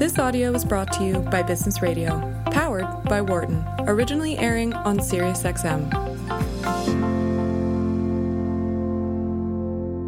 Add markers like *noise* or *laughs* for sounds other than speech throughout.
This audio was brought to you by Business Radio, powered by Wharton, originally airing on SiriusXM.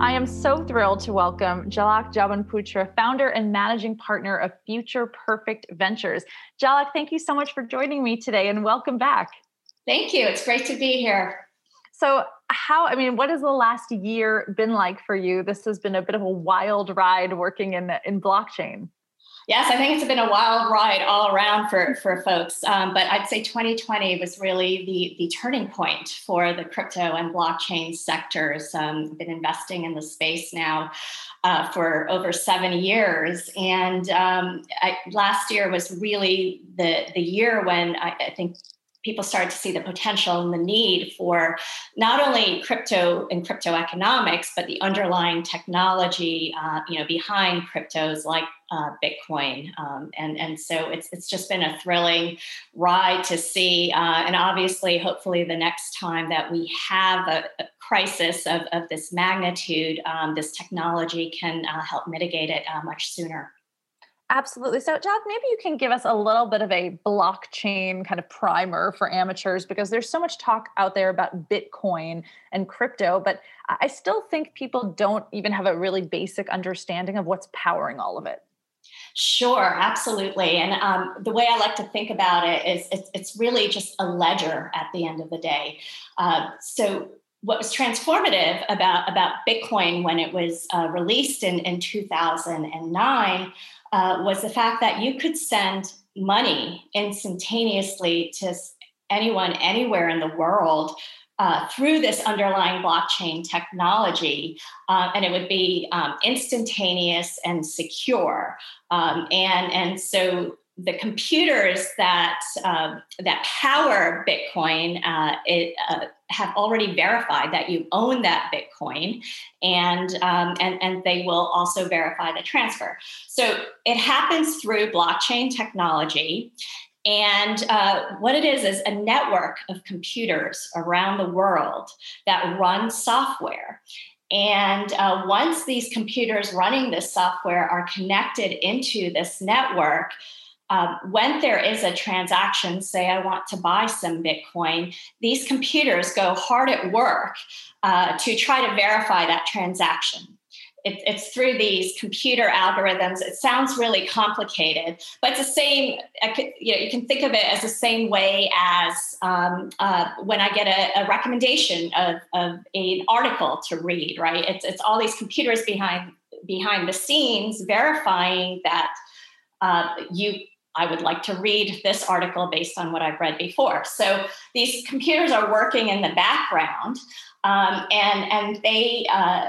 I am so thrilled to welcome Jalak Jobanputra, founder and managing partner of Future Perfect Ventures. Jalak, thank you so much for joining me today and welcome back. Thank you. It's great to be here. So, how, I mean, what has the last year been like for you? This has been a bit of a wild ride working in, in blockchain. Yes, I think it's been a wild ride all around for, for folks. Um, but I'd say 2020 was really the, the turning point for the crypto and blockchain sectors. Um, I've been investing in the space now uh, for over seven years. And um, I, last year was really the, the year when I, I think people started to see the potential and the need for not only crypto and crypto economics, but the underlying technology, uh, you know, behind cryptos like uh, Bitcoin. Um, and and so it's it's just been a thrilling ride to see. Uh, and obviously, hopefully, the next time that we have a, a crisis of, of this magnitude, um, this technology can uh, help mitigate it uh, much sooner. Absolutely. So, Jalak, maybe you can give us a little bit of a blockchain kind of primer for amateurs because there's so much talk out there about Bitcoin and crypto, but I still think people don't even have a really basic understanding of what's powering all of it. Sure, absolutely. And um, the way I like to think about it is it's, it's, really just a ledger at the end of the day. Uh, so, what was transformative about, about Bitcoin when it was uh, released in, in 2009 uh, was the fact that you could send money instantaneously to anyone anywhere in the world uh, through this underlying blockchain technology, uh, and it would be um, instantaneous and secure. Um, and and so the computers that uh, that power Bitcoin uh, it, uh, have already verified that you own that Bitcoin, and um, and and they will also verify the transfer. So it happens through blockchain technology. And uh, what it is is a network of computers around the world that run software. And uh, once these computers running this software are connected into this network, um, when there is a transaction, say I want to buy some Bitcoin, these computers go hard at work uh, to try to verify that transaction. It, it's through these computer algorithms. It sounds really complicated, but it's the same. Could, you know, you can think of it as the same way as um, uh, when I get a, a recommendation of, of an article to read. Right? It's it's all these computers behind behind the scenes verifying that uh, you I would like to read this article based on what I've read before. So these computers are working in the background, um, and and they uh,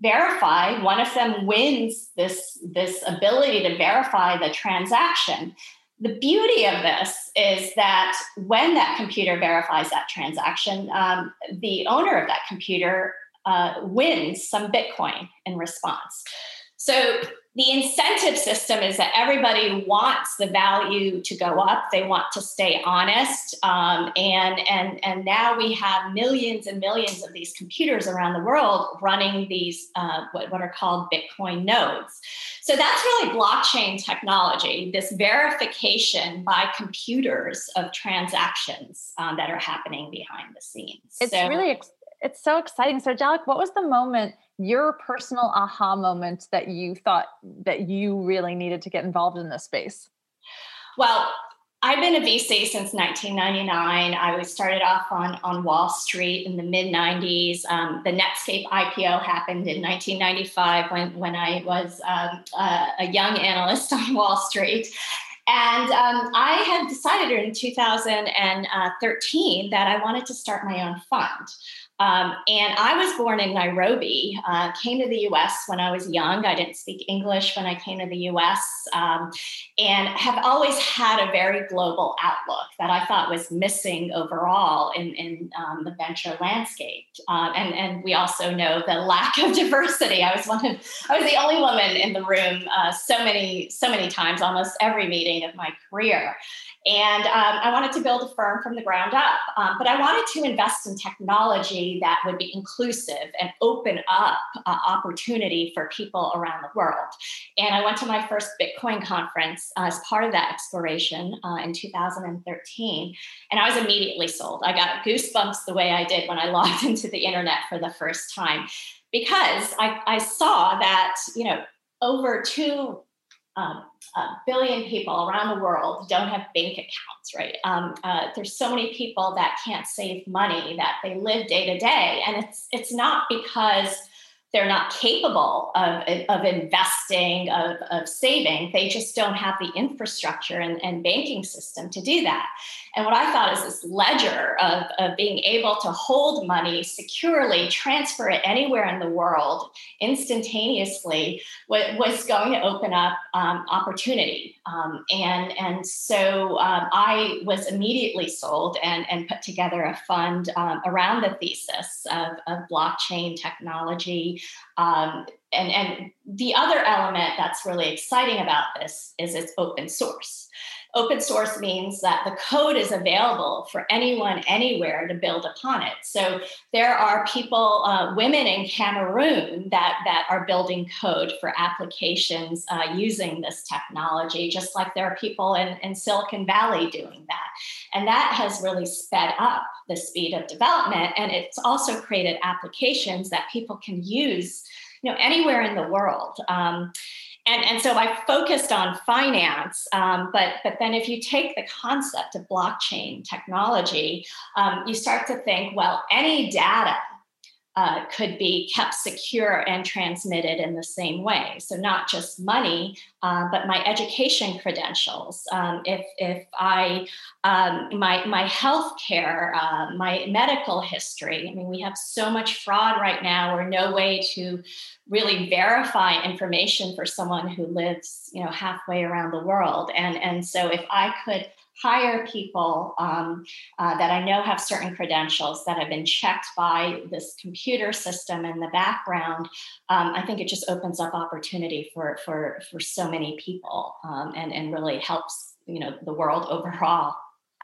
verify. One of them wins this this ability to verify the transaction. The beauty of this is that when that computer verifies that transaction, um, the owner of that computer uh, wins some Bitcoin in response. So the incentive system is that everybody wants the value to go up. They want to stay honest. Um, and and and now we have millions and millions of these computers around the world running these uh, what, what are called bitcoin nodes. So that's really blockchain technology this verification by computers of transactions um, that are happening behind the scenes. It's so, really it's so exciting so Jalak, what was the moment your personal aha moment that you thought that you really needed to get involved in this space? Well, I've been a VC since 1999. I was started off on, on Wall Street in the mid 90s. Um, the Netscape IPO happened in 1995 when, when I was um, uh, a young analyst *laughs* on Wall Street. And um, I had decided in 2013 that I wanted to start my own fund. Um, and I was born in Nairobi, uh, came to the US when I was young. I didn't speak English when I came to the US, um, and have always had a very global outlook that I thought was missing overall in, in um, the venture landscape. Uh, and, and we also know the lack of *laughs* diversity. I was one of, I was the only woman in the room uh, so many, so many times, almost every meeting of my career. And um, I wanted to build a firm from the ground up, um, but I wanted to invest in technology that would be inclusive and open up uh, opportunity for people around the world. And I went to my first Bitcoin conference uh, as part of that exploration uh, in 2013, and I was immediately sold. I got goosebumps the way I did when I *laughs* logged into the internet for the first time because I, I saw that you know over two um, a billion people around the world don't have bank accounts, right? Um, uh, there's so many people that can't save money that they live day to day, and it's it's not because they're not capable of, of investing, of, of saving. They just don't have the infrastructure and, and banking system to do that. And what I thought is this ledger of, of being able to hold money securely, transfer it anywhere in the world instantaneously was going to open up um, opportunity. Um, and, and so um, I was immediately sold and, and put together a fund um, around the thesis of, of blockchain technology. Um, and, and the other element that's really exciting about this is it's open source. Open source means that the code is available for anyone, anywhere to build upon it. So there are people, uh, women in Cameroon that, that are building code for applications uh, using this technology, just like there are people in, in Silicon Valley doing that. And that has really sped up the speed of development. And it's also created applications that people can use you know anywhere in the world. Um, and, and so I focused on finance, um, but but then if you take the concept of blockchain technology, um, you start to think, well, any data uh, could be kept secure and transmitted in the same way. So not just money, uh, but my education credentials. Um, if if I um, my my health care, uh, my medical history. I mean, we have so much fraud right now, or no way to really verify information for someone who lives, you know, halfway around the world. And and so if I could hire people um, uh, that I know have certain credentials that have been checked by this computer system in the background, um, I think it just opens up opportunity for for for so many people um, and and really helps you know the world *laughs* overall.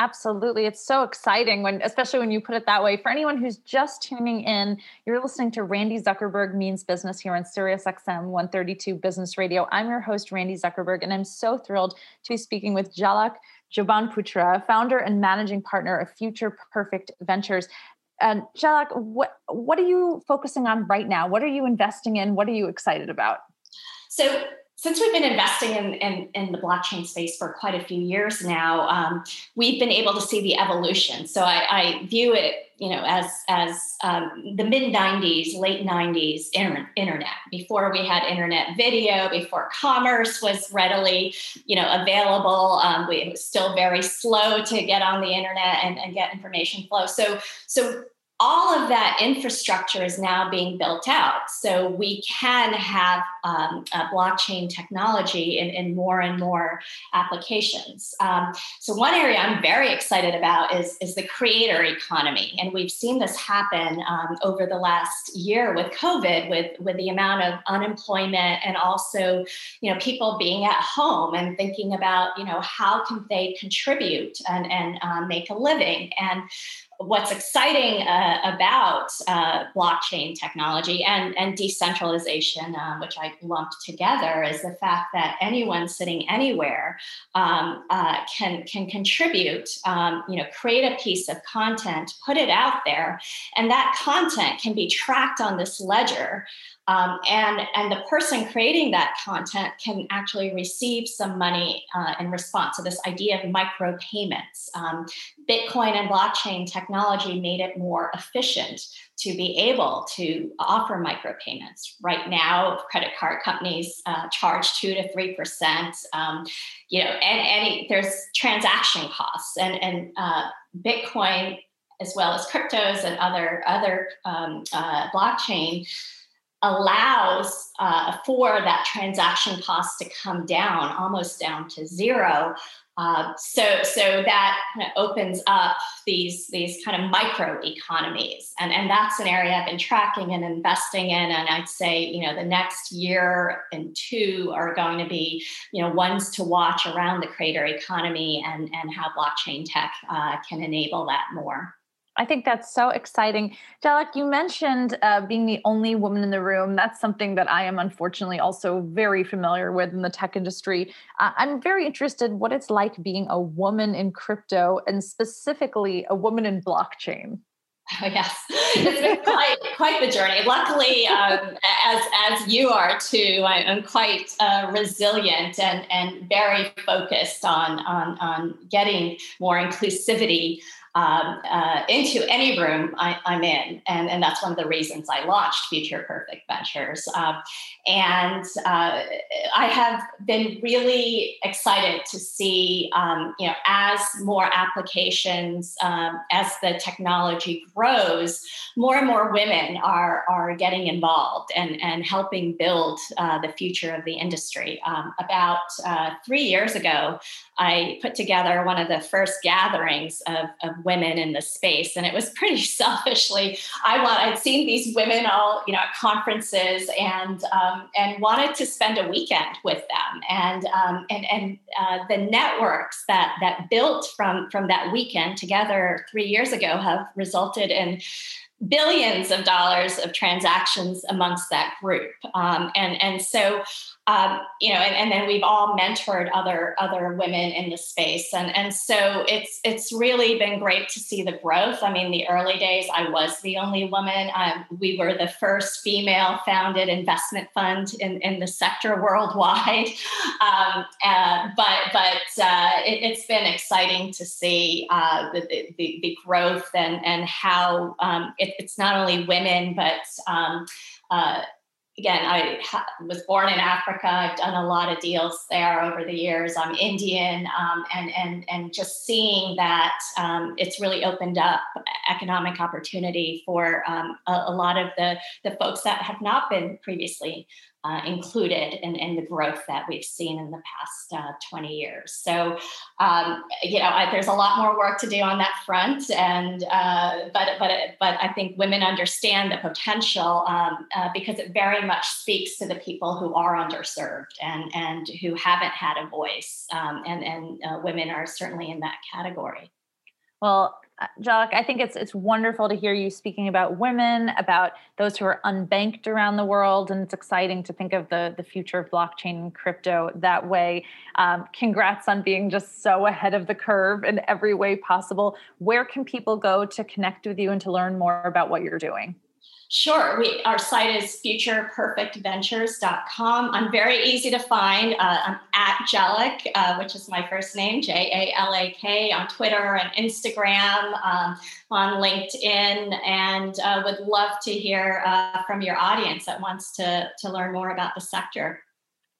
Absolutely. It's so exciting when, especially when you put it that way. For anyone who's just tuning in, you're listening to Randi Zuckerberg Means Business here on Sirius XM 132 Business Radio. I'm your host, Randi Zuckerberg, and I'm so thrilled to be speaking with Jalak Jobanputra, founder and managing partner of Future Perfect Ventures. And Jalak, what what are you focusing on right now? What are you investing in? What are you excited about? So since we've been investing in, in, in, the blockchain space for quite a few years now, um, we've been able to see the evolution. So I, I view it, you know, as as um, the mid '90s, late '90s internet. Before we had internet video, before commerce was readily, you know, available. Um, we, it was still very slow to get on the internet and, and get information flow. So so all of that infrastructure is now being built out. So we can have um, blockchain technology in, in, more and more applications. Um, so one area I'm very excited about is, is the creator economy. And we've seen this happen um, over the last year with COVID, with, with the amount of unemployment and also, you know, people being at home and thinking about, you know, how can they contribute and, and um, make a living. And what's exciting uh, about uh, blockchain technology and, and decentralization, uh, which I lumped together, is the fact that anyone sitting anywhere um, uh, can can contribute. Um, you know, create a piece of content, put it out there, and that content can be tracked on this ledger. Um, and and the person creating that content can actually receive some money uh, in response. So this idea of micropayments, um, Bitcoin and blockchain technology made it more efficient to be able to offer micropayments. Right now, credit card companies uh, charge two to three percent. Um, you know, and there's transaction costs, and and uh, Bitcoin as well as cryptos and other other um, uh, blockchain allows uh, for that transaction cost to come down almost down to zero. Uh, so so that kind of opens up these these kind of micro economies. And and that's an area i've been tracking and investing in. And i'd say you know the next year and two are going to be you know ones to watch around the creator economy and and how blockchain tech uh, can enable that more I think that's so exciting. Jalak, you mentioned uh, being the only woman in the room. That's something that I am unfortunately also very familiar with in the tech industry. Uh, I'm very interested what it's like being a woman in crypto and specifically a woman in blockchain. Oh, *laughs* yes, it's been quite quite the journey. Luckily, um, as as you are too, I, am quite uh, resilient and and very focused on on on getting more inclusivity um, uh, into any room I, am in. And, and that's one of the reasons I launched Future Perfect Ventures. Uh, and uh, I have been really excited to see, um, you know, as more applications, um, as the technology grows, more and more women are, are getting involved and, and helping build uh, the future of the industry. Um, about uh, three years ago, I put together one of the first gatherings of, of women in the space, and it was pretty *laughs* selfishly. I want I'd seen these women all you know at conferences and um, and wanted to spend a weekend with them, and um, and and uh, the networks that that built from from that weekend together three years ago have resulted in billions of dollars of transactions amongst that group um, and and so um, you know, and, and, then we've all mentored other other women in the space, and and so it's it's really been great to see the growth. I mean, the early days, I was the only woman. Um, we were the first female founded investment fund in, in the sector worldwide, *laughs* um, uh, but but uh, it, has been exciting to see uh, the, the, the growth and and how um, it, it's not only women but um, uh, again, I ha- was born in Africa. I've done a lot of deals there over the years. I'm Indian, um, and and and just seeing that um, it's really opened up economic opportunity for um, a, a, lot of the the folks that have not been previously uh, included in, in the growth that we've seen in the past uh, 20 years. So, um, you know, I, there's a lot more work to do on that front, and uh, but but but I think women understand the potential um, uh, because it very much speaks to the people who are underserved and and who haven't had a voice, um, and and uh, women are certainly in that category. Well, Jalak, I think it's it's wonderful to hear you speaking about women, about those who are unbanked around the world, and it's exciting to think of the the future of blockchain and crypto that way. Um, congrats on being just so ahead of the curve in every way possible. Where can people go to connect with you and to learn more about what you're doing? Sure. We, our site is futureperfectventures.com. I'm very easy to find. Uh, I'm at Jalak, uh, which is my first name, J A L A K, on Twitter and Instagram, um, on LinkedIn, and uh, would love to hear uh, from your audience that wants to, to learn more about the sector.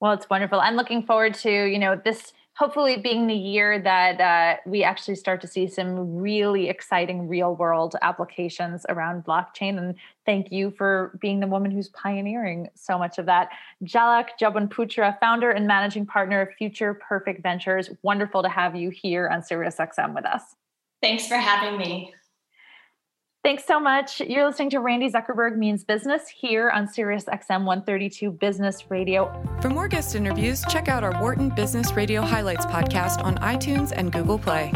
Well, it's wonderful. I'm looking forward to, you know, this hopefully being the year that uh, we actually start to see some really exciting real world applications around blockchain. And thank you for being the woman who's pioneering so much of that. Jalak Jobanputra, founder and managing partner of Future Perfect Ventures. Wonderful to have you here on SiriusXM with us. Thanks for having me. Thanks so much. You're listening to Randi Zuckerberg Means Business here on Sirius XM 132 Business Radio. For more guest interviews, check out our Wharton Business Radio Highlights podcast on iTunes and Google Play.